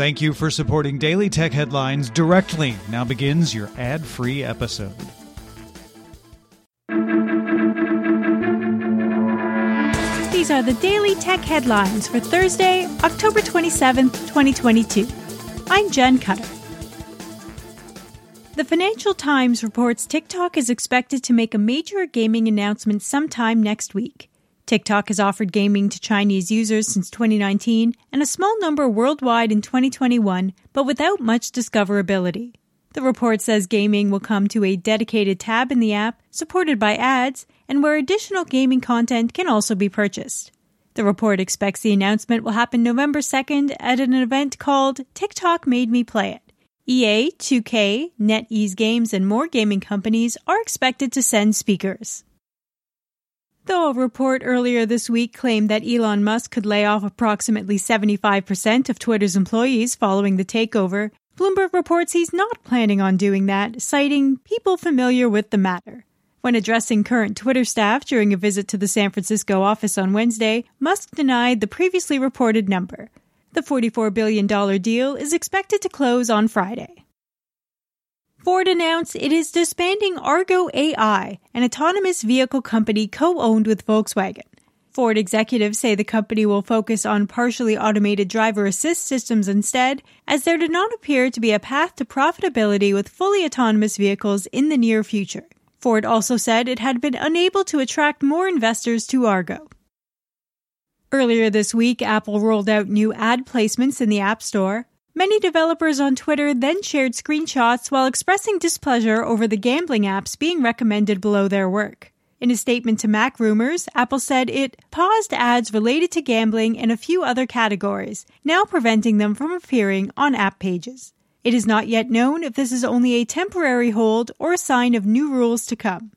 Thank you for supporting Daily Tech Headlines directly. Now begins your ad free episode. These are the Daily Tech Headlines for Thursday, October 27th, 2022. I'm Jen Cutter. The Financial Times reports TikTok is expected to make a major gaming announcement sometime next week. TikTok has offered gaming to Chinese users since 2019 and a small number worldwide in 2021, but without much discoverability. The report says gaming will come to a dedicated tab in the app, supported by ads, and where additional gaming content can also be purchased. The report expects the announcement will happen November 2nd at an event called TikTok Made Me Play It. EA, 2K, NetEase Games, and more gaming companies are expected to send speakers. Though a report earlier this week claimed that Elon Musk could lay off approximately 75% of Twitter's employees following the takeover, Bloomberg reports he's not planning on doing that, citing people familiar with the matter. When addressing current Twitter staff during a visit to the San Francisco office on Wednesday, Musk denied the previously reported number. The $44 billion deal is expected to close on Friday. Ford announced it is disbanding Argo AI, an autonomous vehicle company co-owned with Volkswagen. Ford executives say the company will focus on partially automated driver assist systems instead, as there did not appear to be a path to profitability with fully autonomous vehicles in the near future. Ford also said it had been unable to attract more investors to Argo. Earlier this week, Apple rolled out new ad placements in the App Store. Many developers on Twitter then shared screenshots while expressing displeasure over the gambling apps being recommended below their work. In a statement to Mac Rumors, Apple said it paused ads related to gambling and a few other categories, now preventing them from appearing on app pages. It is not yet known if this is only a temporary hold or a sign of new rules to come.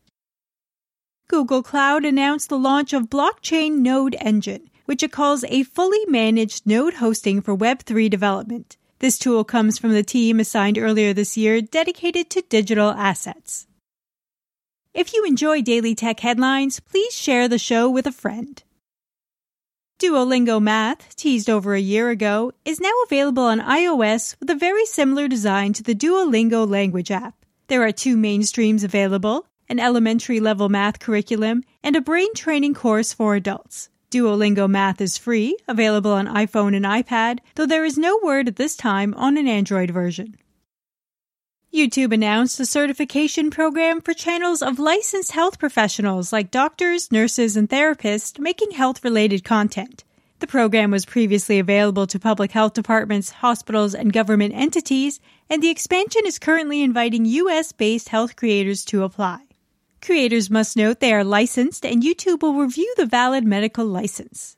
Google Cloud announced the launch of Blockchain Node Engine, which it calls a fully managed node hosting for Web3 development. This tool comes from the team assigned earlier this year dedicated to digital assets. If you enjoy daily tech headlines, please share the show with a friend. Duolingo Math, teased over a year ago, is now available on iOS with a very similar design to the Duolingo language app. There are two main streams available an elementary level math curriculum and a brain training course for adults. Duolingo Math is free, available on iPhone and iPad, though there is no word at this time on an Android version. YouTube announced a certification program for channels of licensed health professionals like doctors, nurses, and therapists making health related content. The program was previously available to public health departments, hospitals, and government entities, and the expansion is currently inviting US based health creators to apply. Creators must note they are licensed and YouTube will review the valid medical license.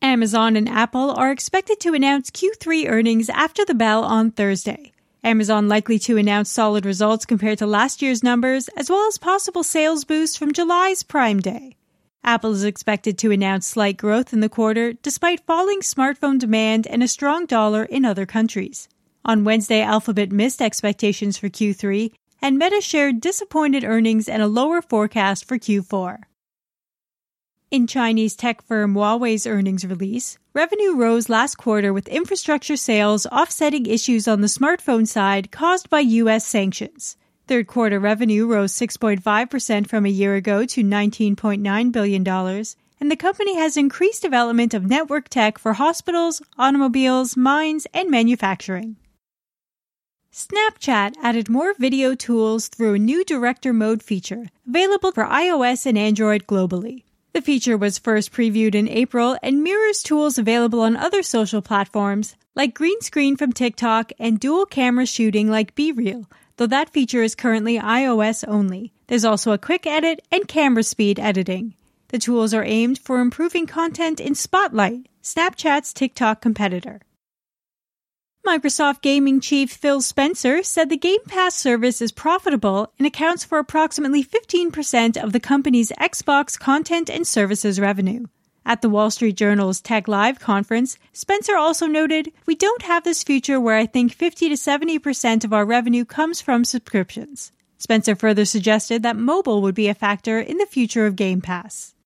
Amazon and Apple are expected to announce Q3 earnings after the bell on Thursday. Amazon likely to announce solid results compared to last year's numbers, as well as possible sales boost from July's Prime Day. Apple is expected to announce slight growth in the quarter despite falling smartphone demand and a strong dollar in other countries. On Wednesday, Alphabet missed expectations for Q3 and Meta shared disappointed earnings and a lower forecast for Q4. In Chinese tech firm Huawei's earnings release, revenue rose last quarter with infrastructure sales offsetting issues on the smartphone side caused by U.S. sanctions. Third quarter revenue rose 6.5% from a year ago to $19.9 billion, and the company has increased development of network tech for hospitals, automobiles, mines, and manufacturing. Snapchat added more video tools through a new director mode feature available for iOS and Android globally. The feature was first previewed in April and mirrors tools available on other social platforms like green screen from TikTok and dual camera shooting like BeReal, though that feature is currently iOS only. There's also a quick edit and camera speed editing. The tools are aimed for improving content in Spotlight, Snapchat's TikTok competitor. Microsoft gaming chief Phil Spencer said the Game Pass service is profitable and accounts for approximately 15% of the company's Xbox content and services revenue. At the Wall Street Journal's Tech Live conference, Spencer also noted, We don't have this future where I think 50 to 70% of our revenue comes from subscriptions. Spencer further suggested that mobile would be a factor in the future of Game Pass.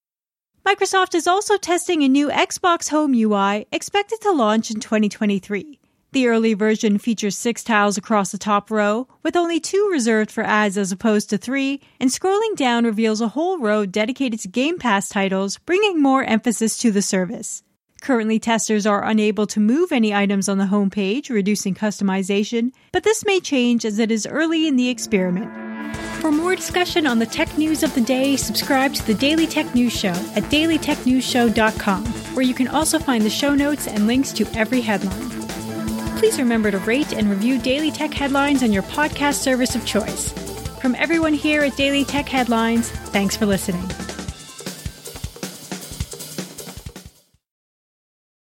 Microsoft is also testing a new Xbox Home UI expected to launch in 2023. The early version features six tiles across the top row, with only two reserved for ads as opposed to three, and scrolling down reveals a whole row dedicated to Game Pass titles, bringing more emphasis to the service. Currently, testers are unable to move any items on the homepage, reducing customization, but this may change as it is early in the experiment. For more discussion on the tech news of the day, subscribe to the Daily Tech News Show at dailytechnewsshow.com, where you can also find the show notes and links to every headline. Please remember to rate and review Daily Tech Headlines on your podcast service of choice. From everyone here at Daily Tech Headlines, thanks for listening.